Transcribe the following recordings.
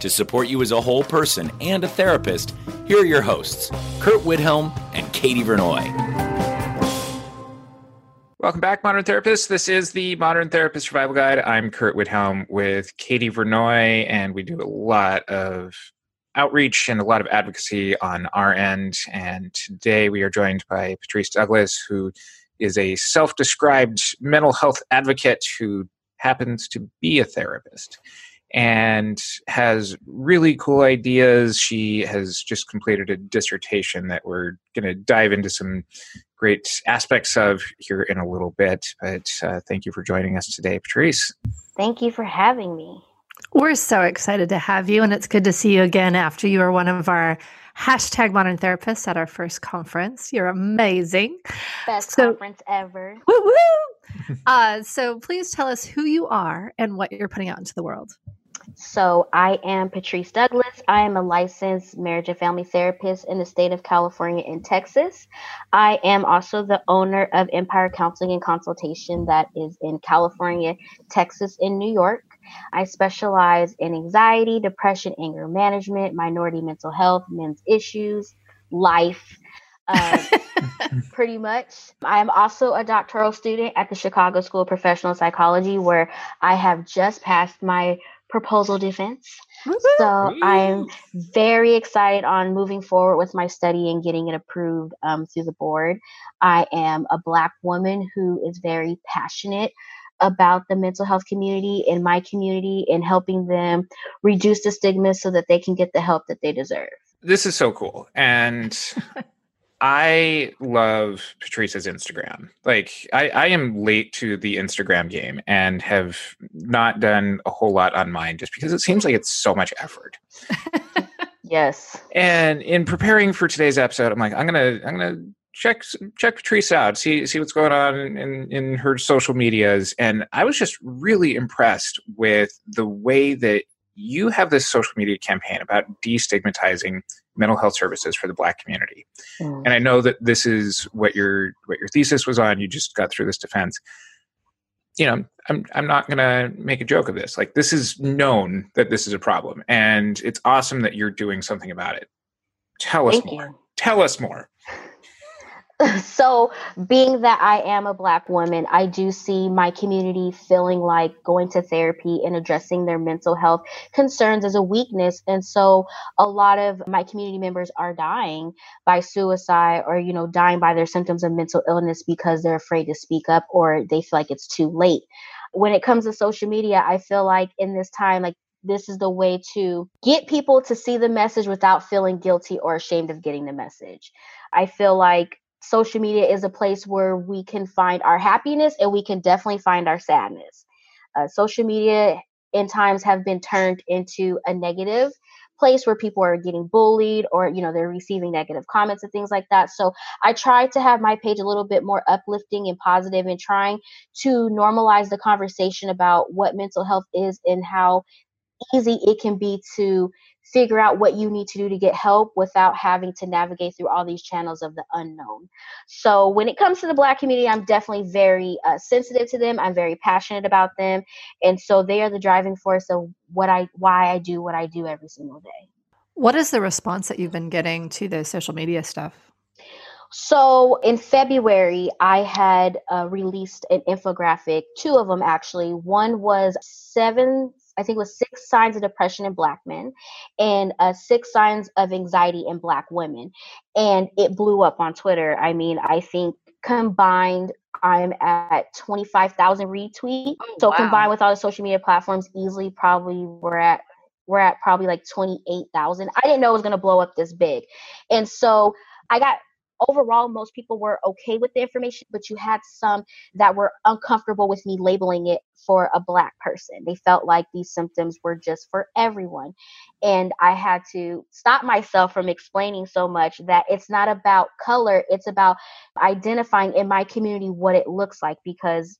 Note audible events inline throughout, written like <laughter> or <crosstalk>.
To support you as a whole person and a therapist, here are your hosts, Curt Widhalm and Katie Vernoy. Welcome back, Modern Therapists. This is the Modern Therapist Survival Guide. I'm Curt Widhalm with Katie Vernoy, and we do a lot of outreach and a lot of advocacy on our end. And today we are joined by Patrice Douglas, who is a self described mental health advocate who happens to be a therapist and has really cool ideas. She has just completed a dissertation that we're going to dive into some great aspects of here in a little bit. But uh, thank you for joining us today, Patrice. Thank you for having me. We're so excited to have you, and it's good to see you again after you were one of our hashtag modern therapists at our first conference. You're amazing. Best so, conference ever. Woo woo! <laughs> uh, so please tell us who you are and what you're putting out into the world. So, I am Patrice Douglas. I am a licensed marriage and family therapist in the state of California and Texas. I am also the owner of Empire Counseling and Consultation that is in California, Texas, and New York. I specialize in anxiety, depression, anger management, minority mental health, men's issues, life. Uh, <laughs> pretty much. I am also a doctoral student at the Chicago School of Professional Psychology, where I have just passed my proposal defense. So I'm very excited on moving forward with my study and getting it approved um, through the board. I am a Black woman who is very passionate about the mental health community in my community and helping them reduce the stigma so that they can get the help that they deserve. This is so cool. And <laughs> I love Patrice's Instagram. Like I, I am late to the Instagram game and have not done a whole lot on mine just because it seems like it's so much effort. <laughs> yes. And in preparing for today's episode, I'm like, I'm gonna I'm gonna check check Patrice out, see see what's going on in, in her social medias. And I was just really impressed with the way that you have this social media campaign about destigmatizing mental health services for the black community. Mm. and i know that this is what your what your thesis was on. You just got through this defense. You know i'm i'm not going to make a joke of this. Like this is known that this is a problem and it's awesome that you're doing something about it. Tell us Thank more. you. tell us more <laughs> so being that i am a black woman i do see my community feeling like going to therapy and addressing their mental health concerns as a weakness and so a lot of my community members are dying by suicide or you know dying by their symptoms of mental illness because they're afraid to speak up or they feel like it's too late when it comes to social media i feel like in this time like this is the way to get people to see the message without feeling guilty or ashamed of getting the message. I feel like social media is a place where we can find our happiness and we can definitely find our sadness. Uh, social media in times have been turned into a negative place where people are getting bullied or you know they're receiving negative comments and things like that so i try to have my page a little bit more uplifting and positive and trying to normalize the conversation about what mental health is and how easy it can be to figure out what you need to do to get help without having to navigate through all these channels of the unknown. So when it comes to the black community, I'm definitely very uh, sensitive to them. I'm very passionate about them, and so they are the driving force of what I why I do what I do every single day. What is the response that you've been getting to the social media stuff? So in February, I had uh, released an infographic, two of them actually. One was seven I think it was six signs of depression in black men and uh, six signs of anxiety in black women. And it blew up on Twitter. I mean, I think combined I'm at 25,000 retweets. Oh, so wow. combined with all the social media platforms, easily probably we're at we're at probably like 28,000. I didn't know it was going to blow up this big. And so I got overall most people were okay with the information but you had some that were uncomfortable with me labeling it for a black person. They felt like these symptoms were just for everyone. And i had to stop myself from explaining so much that it's not about color it's about identifying in my community what it looks like because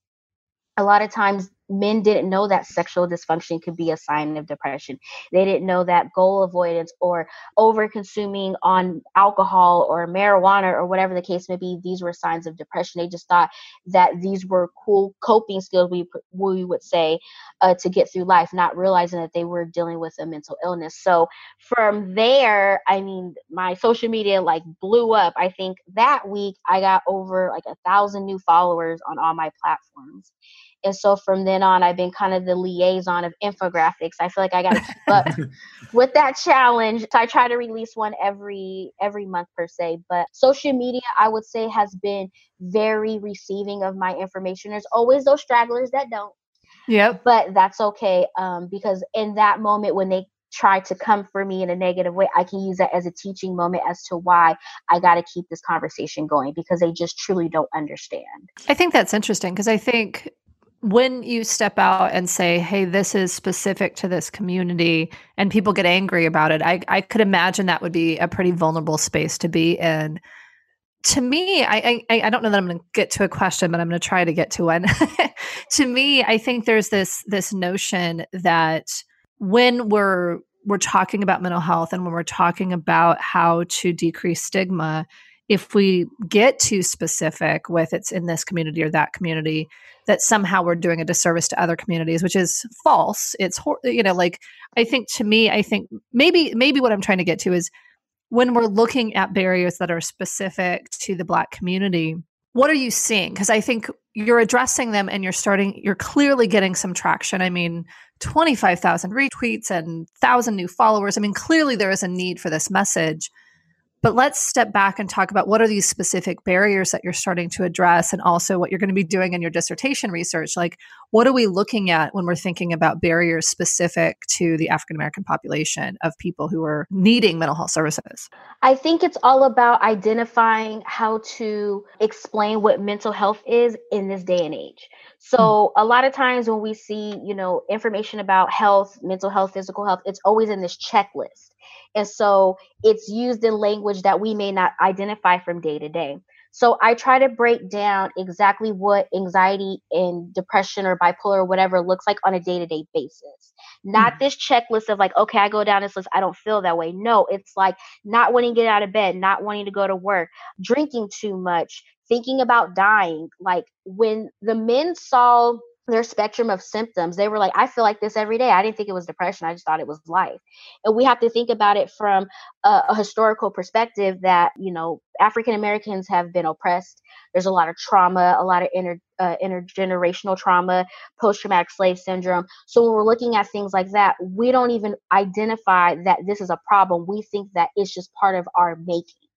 a lot of times men didn't know that sexual dysfunction could be a sign of depression. They didn't know that goal avoidance or over consuming on alcohol or marijuana or whatever the case may be, these were signs of depression. They just thought that these were cool coping skills, we, we would say, uh, to get through life, not realizing that they were dealing with a mental illness. So from there, I mean, my social media like blew up. I think that week I got over like a thousand new followers on all my platforms. And so from then on, I've been kind of the liaison of infographics. I feel like I got to keep up <laughs> with that challenge. So I try to release one every every month per se. But social media, I would say, has been very receiving of my information. There's always those stragglers that don't. Yep. But that's okay um, because in that moment when they try to come for me in a negative way, I can use that as a teaching moment as to why I got to keep this conversation going because they just truly don't understand. I think that's interesting because I think when you step out and say, hey, this is specific to this community, and people get angry about it, I, I could imagine that would be a pretty vulnerable space to be in. To me, I, I, I don't know that I'm going to get to a question, but I'm going to try to get to one. <laughs> to me, I think there's this this notion that when we're we're talking about mental health and when we're talking about how to decrease stigma, if we get too specific with it's in this community or that community, that somehow we're doing a disservice to other communities, which is false. It's you know, like I think to me, I think maybe maybe what I'm trying to get to is when we're looking at barriers that are specific to the Black community. What are you seeing? Because I think you're addressing them and you're starting. You're clearly getting some traction. I mean, 25,000 retweets and 1,000 new followers. I mean, clearly there is a need for this message. But let's step back and talk about what are these specific barriers that you're starting to address and also what you're going to be doing in your dissertation research. Like, what are we looking at when we're thinking about barriers specific to the African American population of people who are needing mental health services? I think it's all about identifying how to explain what mental health is in this day and age. So hmm. a lot of times when we see, you know, information about health, mental health, physical health, it's always in this checklist. And so it's used in language that we may not identify from day to day. So I try to break down exactly what anxiety and depression or bipolar or whatever looks like on a day to day basis. Not mm. this checklist of like, okay, I go down this list, I don't feel that way. No, it's like not wanting to get out of bed, not wanting to go to work, drinking too much, thinking about dying. Like when the men saw their spectrum of symptoms. They were like i feel like this every day. I didn't think it was depression. I just thought it was life. And we have to think about it from a, a historical perspective that you know african americans have been oppressed. There's a lot of trauma a lot of inter, uh, intergenerational trauma post-traumatic slave syndrome. So when we're looking at things like that we don't even identify that this is a problem. We think that it's just part of our making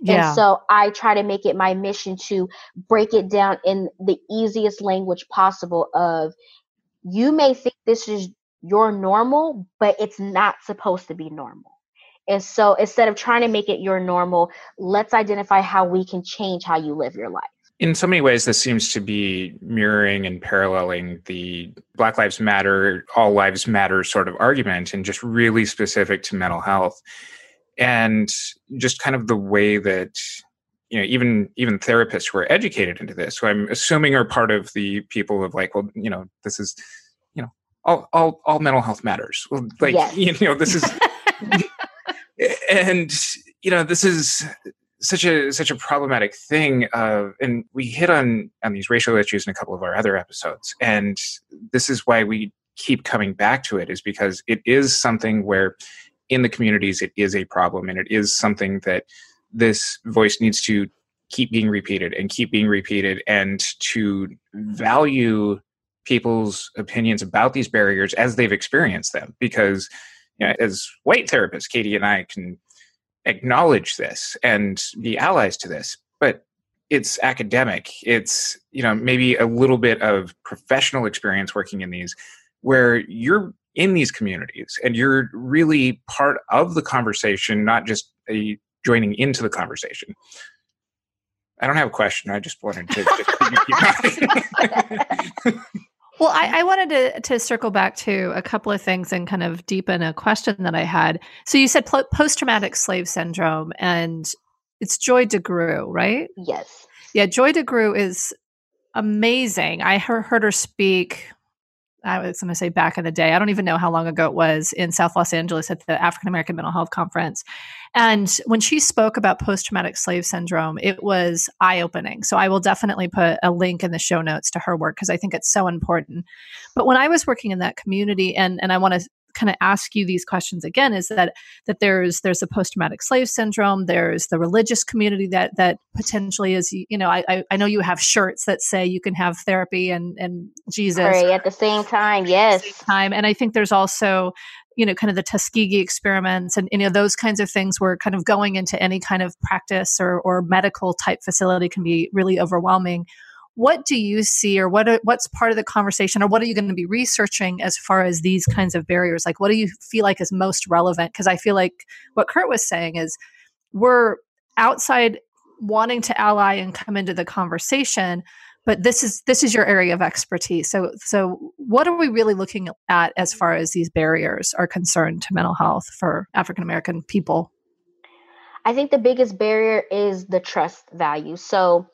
yeah. And so I try to make it my mission to break it down in the easiest language possible of you may think this is your normal, but it's not supposed to be normal. And so instead of trying to make it your normal, let's identify how we can change how you live your life. In so many ways, this seems to be mirroring and paralleling the Black Lives Matter, All Lives Matter sort of argument, and just really specific to mental health and just kind of the way that you know even even therapists who are educated into this who i'm assuming are part of the people of like well you know this is you know all all, all mental health matters well, like yes. you know this is <laughs> and you know this is such a such a problematic thing uh, and we hit on on these racial issues in a couple of our other episodes and this is why we keep coming back to it is because it is something where in the communities it is a problem and it is something that this voice needs to keep being repeated and keep being repeated and to value people's opinions about these barriers as they've experienced them. Because you know, as white therapists katie and i can acknowledge this and be allies to this but it's academic. It's you know maybe a little bit of professional experience working in these where you're in these communities and you're really part of the conversation not just a joining into the conversation i don't have a question i just wanted to just <laughs> <laughs> well I, I, wanted to, to circle back to a couple of things and kind of deepen a question that i had so you said post-traumatic slave syndrome and it's Joy DeGruy, right? Yes. Yeah, Joy DeGruy is amazing. I heard, heard her speak. I was going to say back in the day. I don't even know how long ago it was in South Los Angeles at the African American Mental Health Conference. And when she spoke about post traumatic slave syndrome, it was eye opening. So I will definitely put a link in the show notes to her work because I think it's so important. But when I was working in that community, and, and I want to kind of ask you these questions again is that that there's there's a post-traumatic slave syndrome there's the religious community that that potentially is you know i i know you have shirts that say you can have therapy and and jesus. At the same time yes. Same time and i think there's also you know kind of the tuskegee experiments and you know those kinds of things where kind of going into any kind of practice or or medical type facility can be really overwhelming what do you see or what what's part of the conversation or what are you going to be researching as far as these kinds of barriers? Like what do you feel like is most relevant? Because i feel like what Curt was saying is we're outside wanting to ally and come into the conversation but this is this is your area of expertise. So so what are we really looking at as far as these barriers are concerned to mental health for african american people? I think the biggest barrier is the trust value. So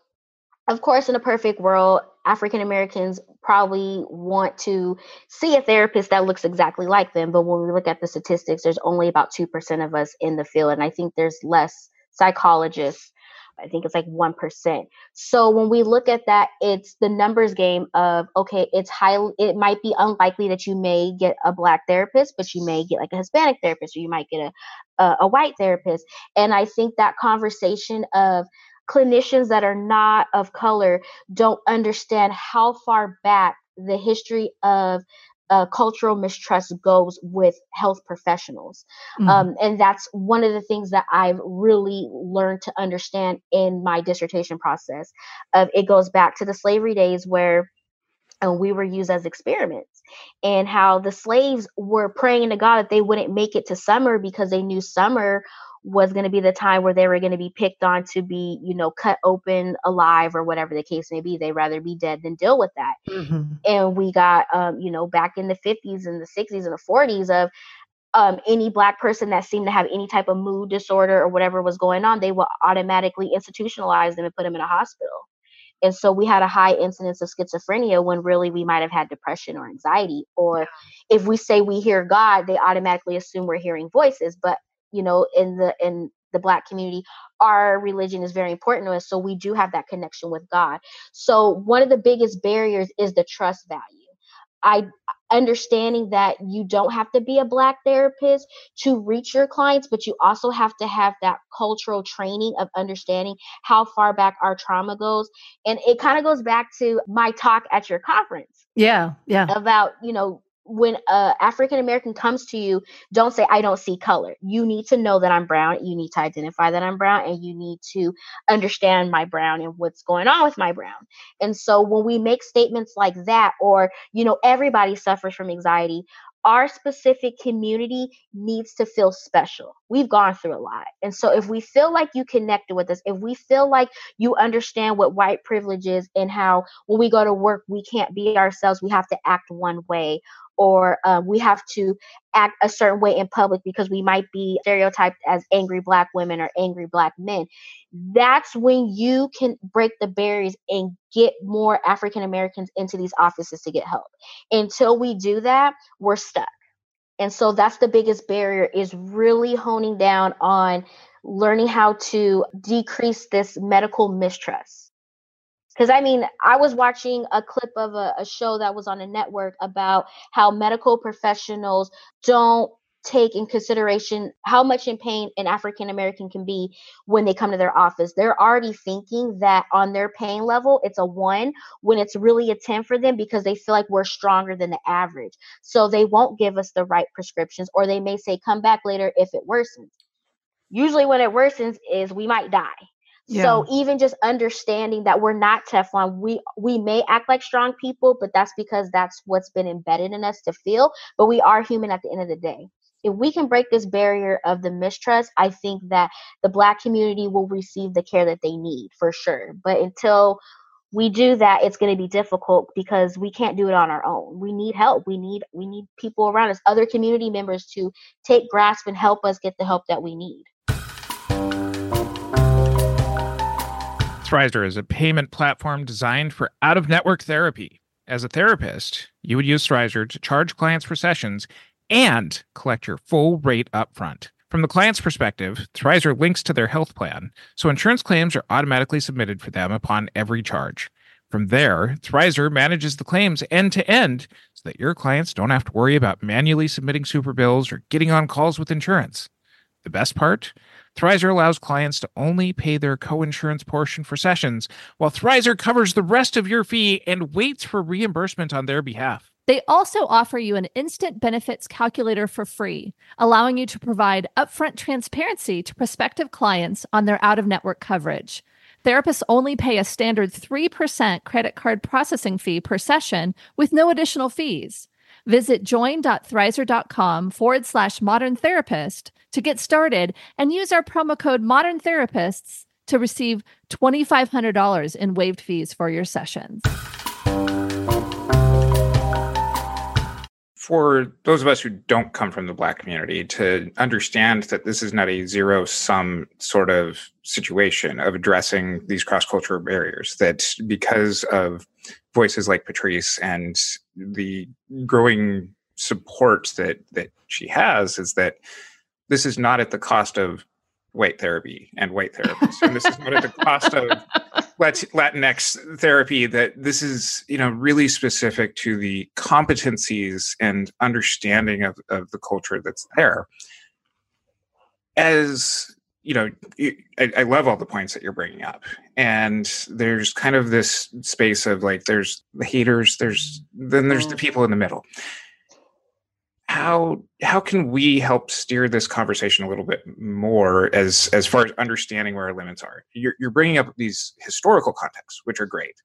of course, in a perfect world, African Americans probably want to see a therapist that looks exactly like them. But when we look at the statistics, there's only about 2% of us in the field. And I think there's less psychologists. I think it's like 1%. So when we look at that, it's the numbers game of, okay, it's high, it might be unlikely that you may get a black therapist, but you may get like a Hispanic therapist, or you might get a, a, a white therapist. And I think that conversation of, clinicians that are not of color don't understand how far back the history of uh, cultural mistrust goes with health professionals. Mm-hmm. Um, and that's one of the things that I've really learned to understand in my dissertation process. Of it goes back to the slavery days where and uh, we were used as experiments and how the slaves were praying to God that they wouldn't make it to summer because they knew summer was going to be the time where they were going to be picked on to be, you know, cut open alive or whatever the case may be. They'd rather be dead than deal with that. Mm-hmm. And we got, um, you know, back in the 50s and the 60s and the 40s of um, any black person that seemed to have any type of mood disorder or whatever was going on, they would automatically institutionalize them and put them in a hospital. And so we had a high incidence of schizophrenia when really we might have had depression or anxiety. Or if we say we hear God, they automatically assume we're hearing voices. But you know in the in the black community our religion is very important to us so we do have that connection with god. So one of the biggest barriers is the trust value. I understanding that you don't have to be a black therapist to reach your clients but you also have to have that cultural training of understanding how far back our trauma goes and it kind of goes back to my talk at your conference yeah yeah. about you know when a African American comes to you, don't say I don't see color. You need to know that I'm brown. You need to identify that I'm brown, and you need to understand my brown and what's going on with my brown. And so when we make statements like that, or you know, everybody suffers from anxiety. Our specific community needs to feel special. We've gone through a lot. And so, if we feel like you connected with us, if we feel like you understand what white privilege is and how when we go to work, we can't be ourselves, we have to act one way, or um, we have to act a certain way in public because we might be stereotyped as angry black women or angry black men. That's when you can break the barriers and get more African Americans into these offices to get help. Until we do that, we're stuck. And so that's the biggest barrier is really honing down on learning how to decrease this medical mistrust. Because I mean, I was watching a clip of a, a show that was on a network about how medical professionals don't take in consideration how much in pain an African American can be when they come to their office. They're already thinking that on their pain level, it's a one when it's really a 10 for them because they feel like we're stronger than the average. So they won't give us the right prescriptions, or they may say, come back later if it worsens. Usually, when it worsens, is we might die. Yeah. So even just understanding that we're not Teflon, we we may act like strong people, but that's because that's what's been embedded in us to feel. But we are human at the end of the day. If we can break this barrier of the mistrust, I think that the black community will receive the care that they need for sure. But until we do that, it's going to be difficult because we can't do it on our own. We need help. We need we need people around us, other community members to take grasp and help us get the help that we need. Thrizer is a payment platform designed for out of network therapy. As a therapist, you would use Thrizer to charge clients for sessions and collect your full rate upfront. From the client's perspective, Thrizer links to their health plan, so insurance claims are automatically submitted for them upon every charge. From there, Thrizer manages the claims end to end so that your clients don't have to worry about manually submitting super bills or getting on calls with insurance. The best part? Thrizer allows clients to only pay their co-insurance portion for sessions, while Thrizer covers the rest of your fee and waits for reimbursement on their behalf. They also offer you an instant benefits calculator for free, allowing you to provide upfront transparency to prospective clients on their out of network coverage. Therapists only pay a standard 3% credit card processing fee per session with no additional fees. Visit join.thrizer.com forward slash modern therapist to get started and use our promo code modern therapists to receive $2,500 in waived fees for your sessions. For those of us who don't come from the Black community, to understand that this is not a zero sum sort of situation of addressing these cross cultural barriers, that because of voices like Patrice and the growing support that that she has is that this is not at the cost of white therapy and white therapists and this is not at the cost of <laughs> latinx therapy that this is you know really specific to the competencies and understanding of, of the culture that's there as you know, I, I, love all the points that you're bringing up, and there's kind of this space of like, there's the haters, there's then there's the mm. people in the middle. How how can we help steer this conversation a little bit more as as far as understanding where our limits are? You're, you're bringing up these historical contexts, which are great.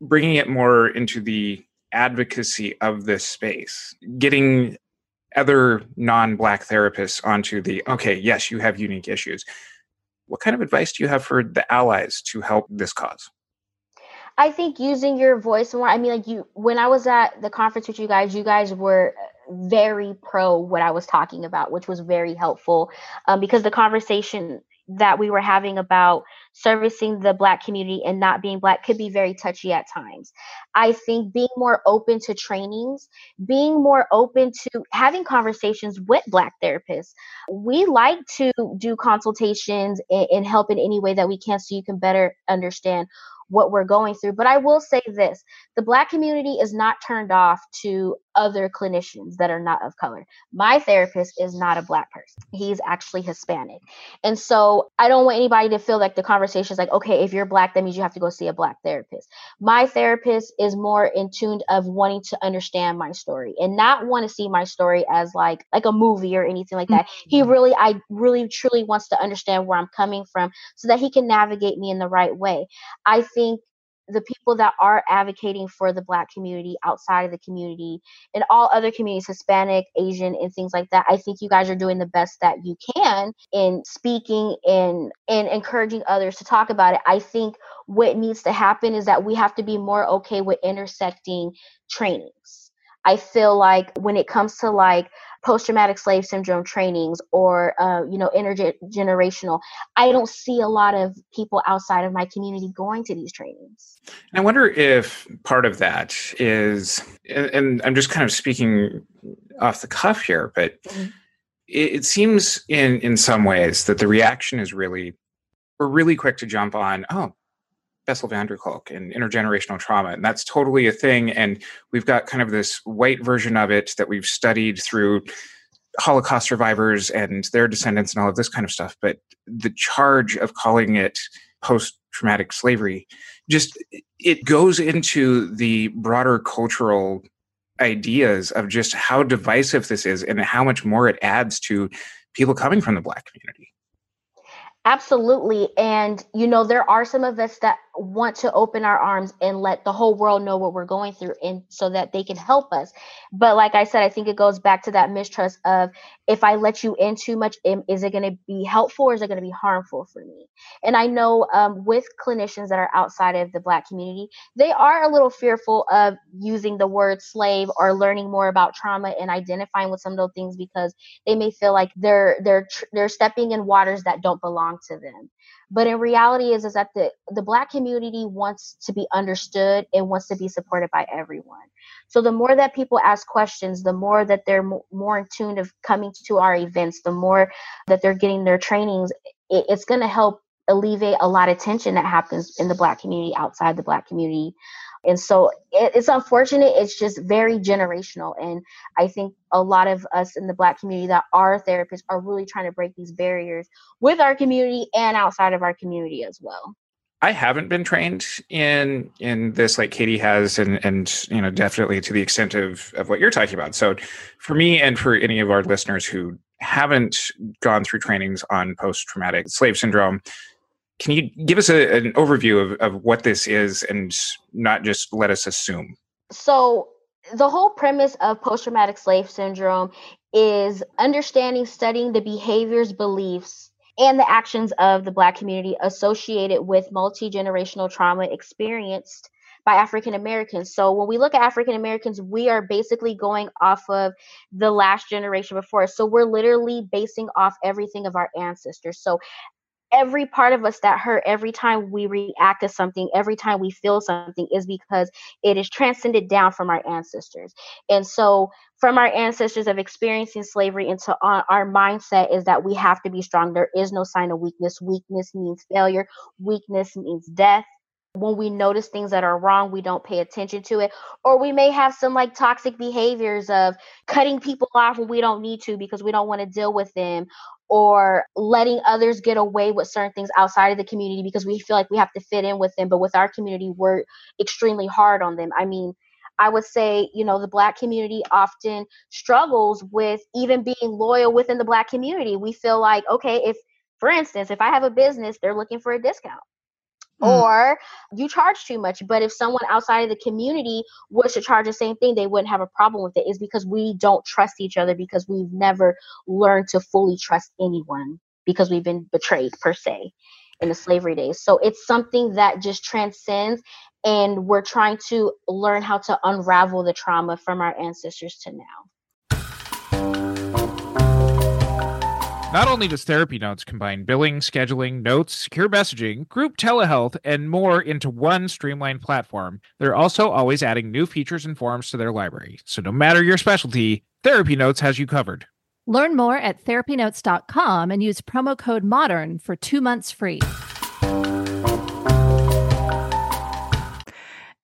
Bringing it more into the advocacy of this space, getting other non-black therapists onto the okay yes you have unique issues what kind of advice do you have for the allies to help this cause i think using your voice more i mean like you when i was at the conference with you guys you guys were very pro what i was talking about which was very helpful um, because the conversation that we were having about servicing the black community and not being black could be very touchy at times. I think being more open to trainings, being more open to having conversations with black therapists. We like to do consultations and, and help in any way that we can so you can better understand what we're going through. But I will say this the Black community is not turned off to other clinicians that are not of color. My therapist is not a Black person, he's actually Hispanic. And so I don't want anybody to feel like the conversation is like, okay, if you're Black, that means you have to go see a Black therapist. My therapist is more in tune of wanting to understand my story and not want to see my story as like like a movie or anything like that. Mm-hmm. He really, I really truly wants to understand where I'm coming from so that he can navigate me in the right way. I think the people that are advocating for the black community outside of the community and all other communities hispanic asian and things like that i think you guys are doing the best that you can in speaking and and encouraging others to talk about it. I think what needs to happen is that we have to be more okay with intersecting trainings i feel like when it comes to like post-traumatic slave syndrome trainings or uh, you know intergenerational i don't see a lot of people outside of my community going to these trainings i wonder if part of that is and i'm just kind of speaking off the cuff here but mm-hmm. it, it seems in in some ways that the reaction is really we're really quick to jump on oh Bessel van der Kolk and intergenerational trauma. And that's totally a thing. And we've got kind of this white version of it that we've studied through Holocaust survivors and their descendants and all of this kind of stuff. But the charge of calling it post traumatic slavery just it goes into the broader cultural ideas of just how divisive this is and how much more it adds to people coming from the black community Absolutely. And, you know, there are some of us that want to open our arms and let the whole world know what we're going through and so that they can help us. But like I said, I think it goes back to that mistrust of if I let you in too much, is it going to be helpful or is it going to be harmful for me? And I know um, with clinicians that are outside of the Black community, they are a little fearful of using the word slave or learning more about trauma and identifying with some of those things because they may feel like they're they're they're stepping in waters that don't belong belong to them. But in reality is is that the the black community wants to be understood and wants to be supported by everyone. So the more that people ask questions the more that they're more in tune of coming to our events the more that they're getting their trainings it, it's going to help alleviate a lot of tension that happens in the black community outside the black community and so it, it's unfortunate. It's just very generational. And I think a lot of us in the Black community that are therapists are really trying to break these barriers with our community and outside of our community as well. I haven't been trained in in this like Katie has, and and you know definitely to the extent of of what you're talking about. So, for me and for any of our listeners who haven't gone through trainings on post traumatic slave syndrome, can you give us a, an overview of, of what this is and not just let us assume? So, the whole premise of post traumatic slave syndrome is understanding, studying the behaviors, beliefs, and the actions of the Black community associated with multi generational trauma experienced by African Americans. So when we look at African Americans, we are basically going off of the last generation before us. So we're literally basing off everything of our ancestors. So every part of us that hurt every time we react to something every time we feel something is because it is transcended down from our ancestors. And so from our ancestors of experiencing slavery into our, our mindset is that we have to be strong. There is no sign of weakness. Weakness means failure. Weakness means death. When we notice things that are wrong, we don't pay attention to it. Or we may have some like toxic behaviors of cutting people off when we don't need to because we don't want to deal with them, or letting others get away with certain things outside of the community because we feel like we have to fit in with them. But with our community, we're extremely hard on them. I mean, I would say, you know, the black community often struggles with even being loyal within the black community. We feel like, okay, if, for instance, if I have a business, they're looking for a discount. Mm. Or you charge too much. But if someone outside of the community was to charge the same thing, they wouldn't have a problem with it. Is because we don't trust each other because we've never learned to fully trust anyone because we've been betrayed per se in the slavery days. So it's something that just transcends and we're trying to learn how to unravel the trauma from our ancestors to now. Not only does Therapy Notes combine billing, scheduling, notes, secure messaging, group telehealth, and more into one streamlined platform, they're also always adding new features and forms to their library. So no matter your specialty, Therapy Notes has you covered. Learn more at therapynotes.com and use promo code MODERN for two months free.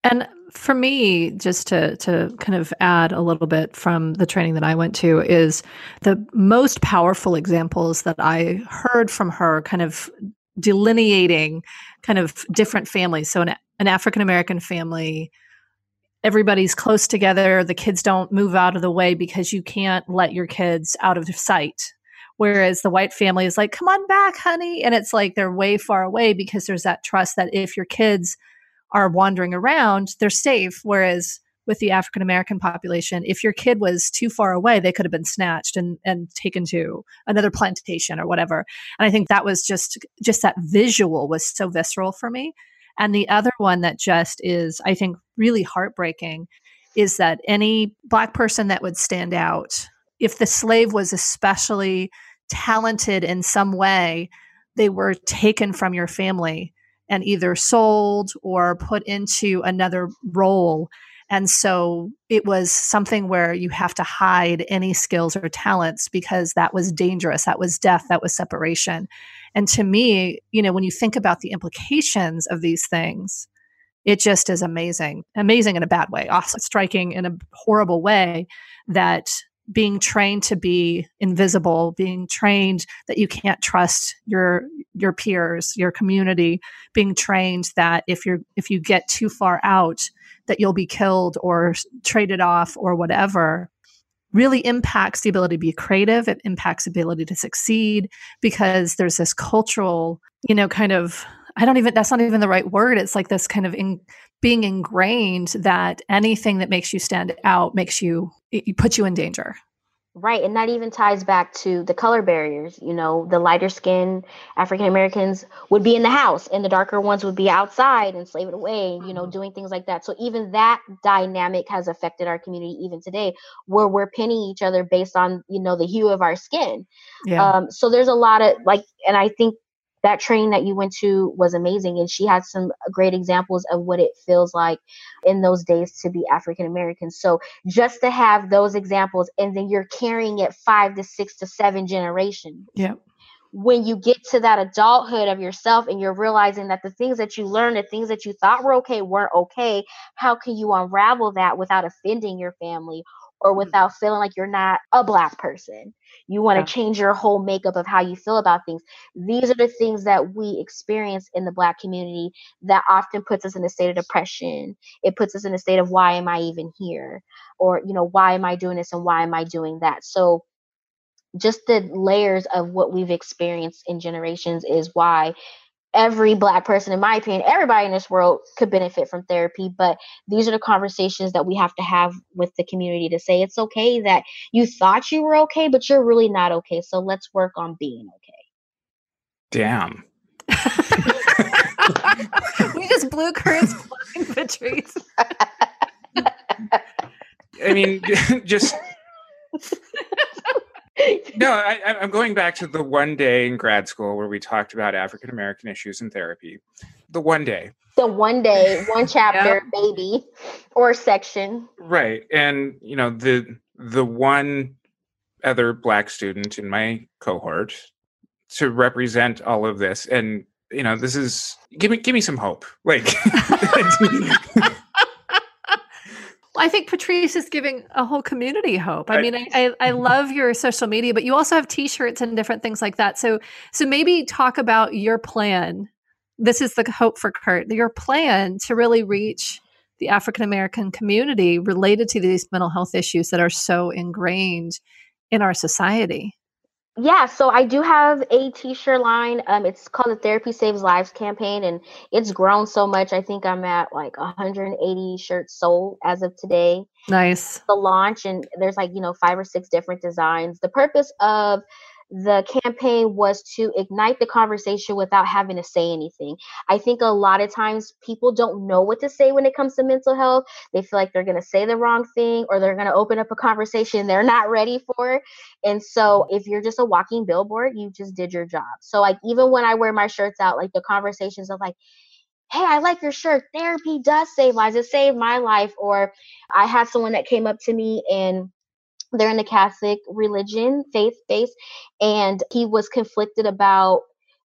And for me, just to to kind of add a little bit from the training that I went to, is the most powerful examples that I heard from her, kind of delineating kind of different families. So an, an African American family, everybody's close together. The kids don't move out of the way because you can't let your kids out of sight. Whereas the white family is like, come on back, honey. And it's like they're way far away because there's that trust that if your kids are wandering around, they're safe. Whereas with the African American population, if your kid was too far away, they could have been snatched and, and taken to another plantation or whatever. And I think that was just just that visual was so visceral for me. And the other one that just is, I think, really heartbreaking is that any black person that would stand out, if the slave was especially talented in some way, they were taken from your family and either sold or put into another role. And so it was something where you have to hide any skills or talents because that was dangerous. That was death. That was separation. And to me, you know, when you think about the implications of these things, it just is amazing. Amazing in a bad way, also striking in a horrible way that being trained to be invisible being trained that you can't trust your your peers your community being trained that if you're if you get too far out that you'll be killed or traded off or whatever really impacts the ability to be creative. It impacts ability to succeed because there's this cultural, you know, kind of I don't even that's not even the right word. It's like this kind of in, being ingrained that anything that makes you stand out makes you it, puts you in danger. Right. And that even ties back to the color barriers. You know, the lighter skinned African Americans would be in the house and the darker ones would be outside and slave it away, you know, mm-hmm. doing things like that. So even that dynamic has affected our community even today, where we're pinning each other based on, you know, the hue of our skin. Yeah. Um, so there's a lot of like, and I think that training that you went to was amazing and she had some great examples of what it feels like in those days to be african american. So just to have those examples and then you're carrying it five to six to seven generations. Yeah when you get to that adulthood of yourself and you're realizing that the things that you learned the things that you thought were okay weren't okay how can you unravel that without offending your family or mm-hmm. without feeling like you're not a black person. You want to yeah. change your whole makeup of how you feel about things. These are the things that we experience in the black community that often puts us in a state of depression. It puts us in a state of why am I even here? Or, you know, why am I doing this and why am I doing that? So just the layers of what we've experienced in generations is why every black person in my opinion everybody in this world could benefit from therapy but these are the conversations that we have to have with the community to say it's okay that you thought you were okay but you're really not okay so let's work on being okay damn <laughs> we just blew Curt's flying <laughs> Patrice. I mean, <laughs> just no, I, am going back to the one day in grad school where we talked about African American issues in therapy. The one day. The one day, <laughs> one chapter, yep. baby, or section. Right, and you know the the one other black student in my cohort to represent all of this, and you know this is give me give me some hope, like. <laughs> <laughs> I think Patrice is giving a whole community hope. I mean, I, I, I <laughs> love your social media, but you also have T-shirts and different things like that. So so maybe talk about your plan. This is the hope for Curt. Your plan to really reach the African American community related to these mental health issues that are so ingrained in our society. Yeah, so I do have a t-shirt line. Um, it's called the Therapy Saves Lives campaign, and it's grown so much. I think I'm at like 180 shirts sold as of today. Nice. The launch, and there's like you know five or six different designs. The purpose of the campaign was to ignite the conversation without having to say anything. I think a lot of times people don't know what to say when it comes to mental health. They feel like they're going to say the wrong thing or they're going to open up a conversation they're not ready for. And so mm-hmm. if you're just a walking billboard, you just did your job. So like even when I wear my shirts out, like the conversations of like, hey, I like your shirt. Therapy does save lives. It saved my life. Or I had someone that came up to me and they're in the Catholic religion, faith based, and he was conflicted about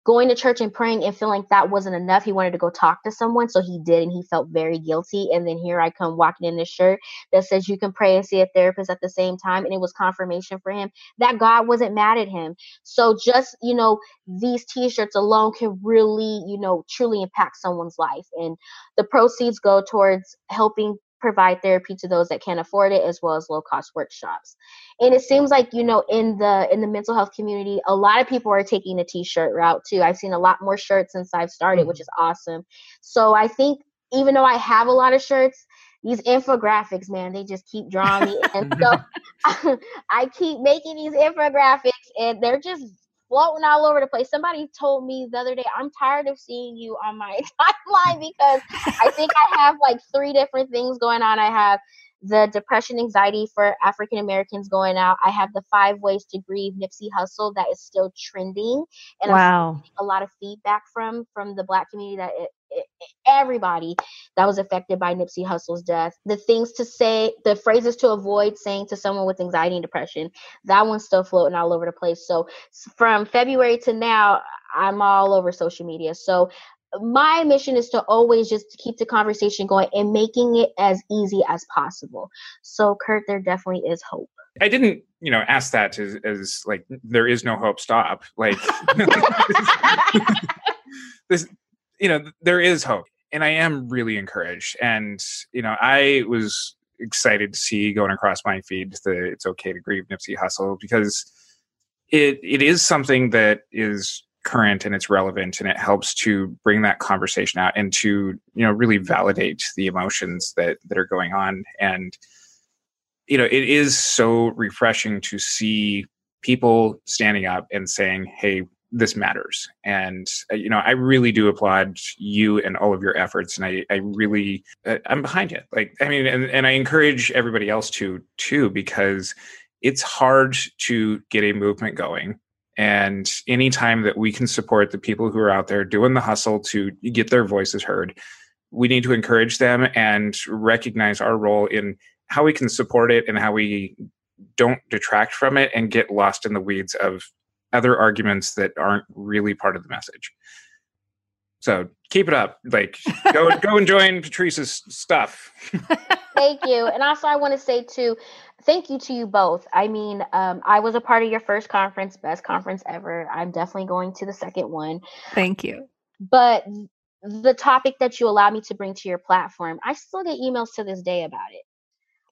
going to church and praying and feeling that wasn't enough. He wanted to go talk to someone, so he did, and he felt very guilty. And then here I come walking in this shirt that says you can pray and see a therapist at the same time, and it was confirmation for him that God wasn't mad at him. So just you know, these T-shirts alone can really you know truly impact someone's life, and the proceeds go towards helping provide therapy to those that can't afford it as well as low cost workshops. And it seems like you know in the in the mental health community a lot of people are taking the t-shirt route too. I've seen a lot more shirts since i've started mm-hmm. which is awesome. So i think even though i have a lot of shirts these infographics man they just keep drawing me. And so <laughs> <laughs> i keep making these infographics and they're just floating all over the place. Somebody told me the other day, I'm tired of seeing you on my <laughs> timeline because I think I have like three different things going on. I have the depression anxiety for African Americans going out. I have the five ways to grieve Nipsey Hussle that is still trending, and wow, a lot of feedback from from the Black community that it, it, everybody that was affected by Nipsey Hussle's death. The things to say, the phrases to avoid saying to someone with anxiety and depression. That one's still floating all over the place. So from February to now, I'm all over social media. So my mission is to always just keep the conversation going and making it as easy as possible. So, Curt, there definitely is hope. I didn't, you know, ask that as, as like there is no hope. Stop. Like <laughs> this, you know, there is hope, and I am really encouraged. And you know, I was excited to see going across my feed the It's Okay to Grieve Nipsey Hussle because it it is something that is current and it's relevant and it helps to bring that conversation out and to you know really validate the emotions that that are going on. And you know it is so refreshing to see people standing up and saying hey this matters. And uh, you know i really do applaud you and all of your efforts and i i really uh, i'm behind it. Like i mean and, and i encourage everybody else to too because it's hard to get a movement going and anytime that we can support the people who are out there doing the hustle to get their voices heard we need to encourage them and recognize our role in how we can support it and how we don't detract from it and get lost in the weeds of other arguments that aren't really part of the message. So keep it up. Like go <laughs> go and join Patrice's stuff. thank you. And also I want to say too, thank you to you both. I mean, um, I was a part of your first conference, best conference ever. I'm definitely going to the second one. Thank you. But the topic that you allow me to bring to your platform, I still get emails to this day about it.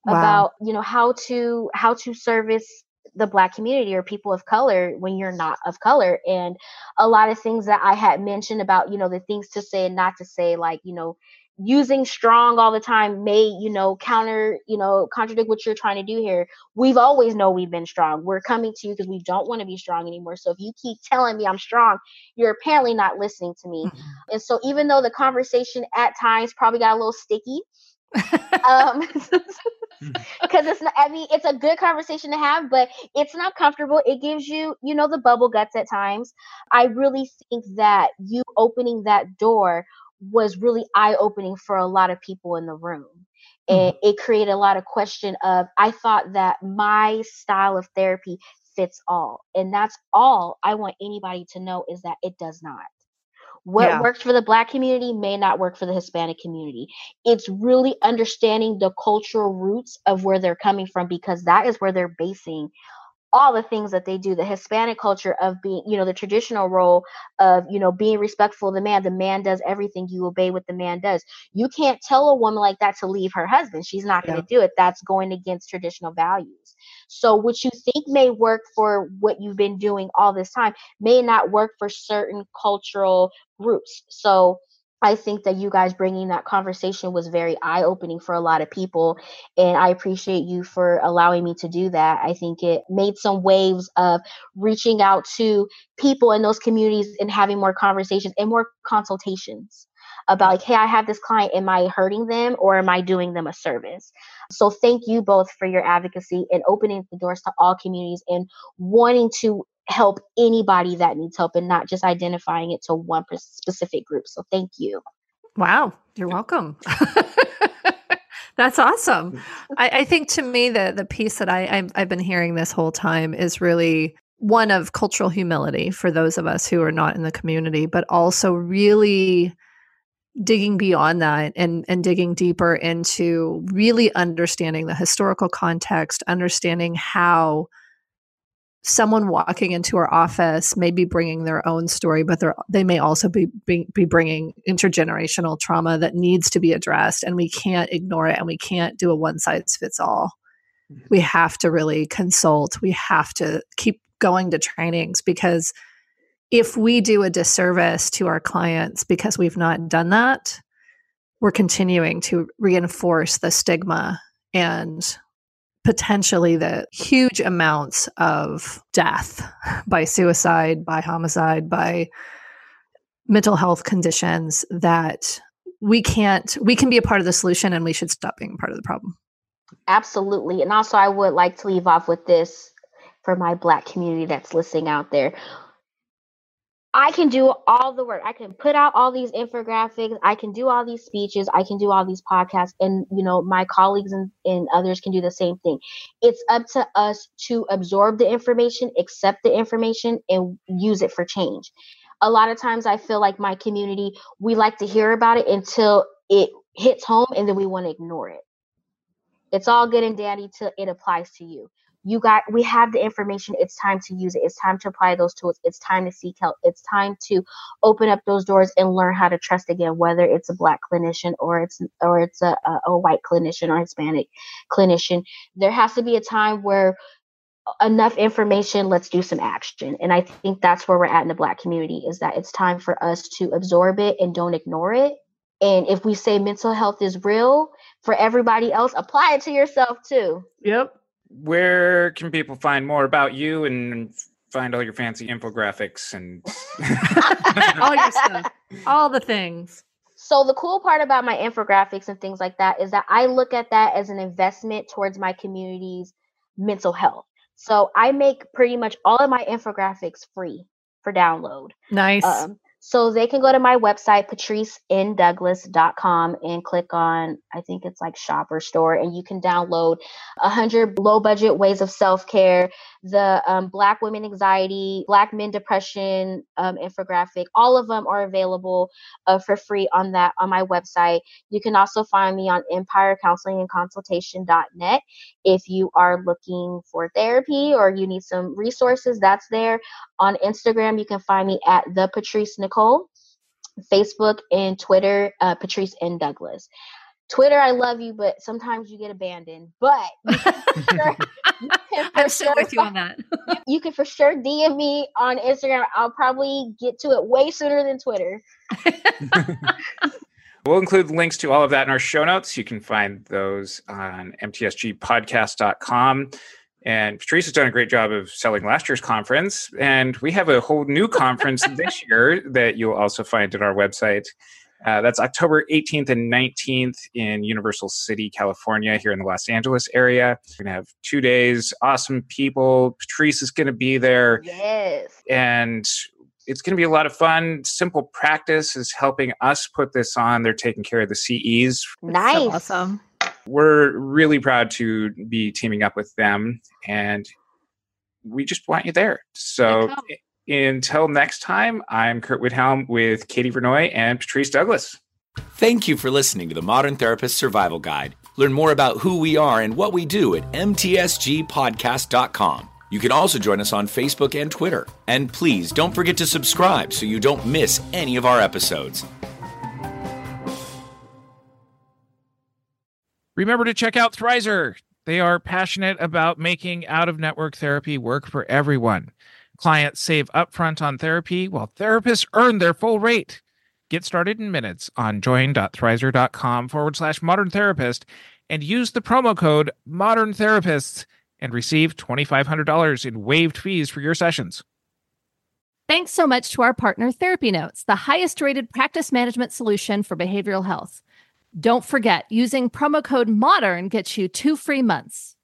Wow. About, you know, how to how to service the black community or people of color when you're not of color and a lot of things that i had mentioned about you know the things to say and not to say like you know using strong all the time may you know counter you know contradict what you're trying to do here. We've always know we've been strong. We're coming to you because we don't want to be strong anymore. So if you keep telling me i'm strong you're apparently not listening to me. And so even though the conversation at times probably got a little sticky um <laughs> <laughs> because it's not i mean it's a good conversation to have but it's not comfortable. It gives you you know the bubble guts at times. I really think that you opening that door was really eye-opening for a lot of people in the room and mm-hmm. it created a lot of question of i thought that my style of therapy fits all and that's all i want anybody to know is that it does not what yeah. works for the black community may not work for the Hispanic community. It's really understanding the cultural roots of where they're coming from because that is where they're basing all the things that they do the hispanic culture of being you know the traditional role of you know being respectful of the man. The man does everything you obey what the man does. You can't tell a woman like that to leave her husband. She's not going to yeah. do it. That's going against traditional values. So what you think may work for what you've been doing all this time may not work for certain cultural groups. So I think that you guys bringing that conversation was very eye opening for a lot of people. And I appreciate you for allowing me to do that. I think it made some waves of reaching out to people in those communities and having more conversations and more consultations about like hey i have this client am i hurting them or am i doing them a service so thank you both for your advocacy and opening the doors to all communities and wanting to help anybody that needs help and not just identifying it to one specific group so thank you wow you're welcome <laughs> That's awesome. I, I, think to me the the piece that I I've, I've been hearing this whole time is really one of cultural humility for those of us who are not in the community, but also really digging beyond that and and digging deeper into really understanding the historical context understanding how someone walking into our office may be bringing their own story but they they may also be, be be bringing intergenerational trauma that needs to be addressed and we can't ignore it and we can't do a one size fits all mm-hmm. we have to really consult we have to keep going to trainings because if we do a disservice to our clients because we've not done that, we're continuing to reinforce the stigma and potentially the huge amounts of death by suicide, by homicide, by mental health conditions that we can't we can be a part of the solution and we should stop being part of the problem. Absolutely. And also I would like to leave off with this for my black community that's listening out there. I can do all the work. I can put out all these infographics. I can do all these speeches. I can do all these podcasts. And, you know, my colleagues and, and others can do the same thing. It's up to us to absorb the information, accept the information, and use it for change. A lot of times I feel like my community, we like to hear about it until it hits home and then we want to ignore it. It's all good and dandy till it applies to you you got we have the information. It's time to use it. It's time to apply those tools. It's time to seek help. It's time to open up those doors and learn how to trust again whether it's a black clinician or it's or it's a, a, a white clinician or hispanic clinician. There has to be a time where enough information let's do some action. And i think that's where we're at in the black community is that it's time for us to absorb it and don't ignore it. And if we say mental health is real for everybody else apply it to yourself too. Yep. Where can people find more about you and find all your fancy infographics and <laughs> All your stuff. All the things. So the cool part about my infographics and things like that is that I look at that as an investment towards my community's mental health. So I make pretty much all of my infographics free for download. Nice. Um, so they can go to my website, patricendouglas.com, and click on, I think it's like shop or store, and you can download 100 low budget ways of self care, the um, Black women anxiety, Black men depression um, infographic. All of them are available uh, for free on that on my website. You can also find me on Empire Counseling and empirecounselingandconsultation.net if you are looking for therapy or you need some resources. That's there. On Instagram, you can find me at the Patrice Nicole. Facebook and Twitter, uh, Patrice N. Douglas. Twitter, I love you, but sometimes you get abandoned. But <laughs> you can for sure- you can for I'm still sure with you on that. <laughs> you can for sure DM me on Instagram. I'll probably get to it way sooner than Twitter. <laughs> We'll include links to all of that in our show notes. You can find those on mtsgpodcast.com. And Patrice has done a great job of selling last year's conference. And we have a whole new conference <laughs> this year that you'll also find at our website. Uh, that's October 18th and 19th in Universal City, California, here in the Los Angeles area. We're going to have two days, awesome people. Patrice is going to be there Yes. and it's going to be a lot of fun. Simple Practice is helping us put this on. They're taking care of the CEs. Nice. So awesome. We're really proud to be teaming up with them, and we just want you there. So until next time, I'm Curt Widhalm with Katie Vernoy and Patrice Douglas. Thank you for listening to the Modern Therapist Survival Guide. Learn more about who we are and what we do at mtsgpodcast.com. You can also join us on Facebook and Twitter. And please don't forget to subscribe so you don't miss any of our episodes. Remember to check out Thrizer. They are passionate about making out of network therapy work for everyone. Clients save upfront on therapy while therapists earn their full rate. Get started in minutes on join.thrizer.com forward slash modern therapist and use the promo code modern therapists and receive $2,500 in waived fees for your sessions. Thanks so much to our partner, Therapy Notes, the highest rated practice management solution for behavioral health. Don't forget, using promo code MODERN gets you two free months.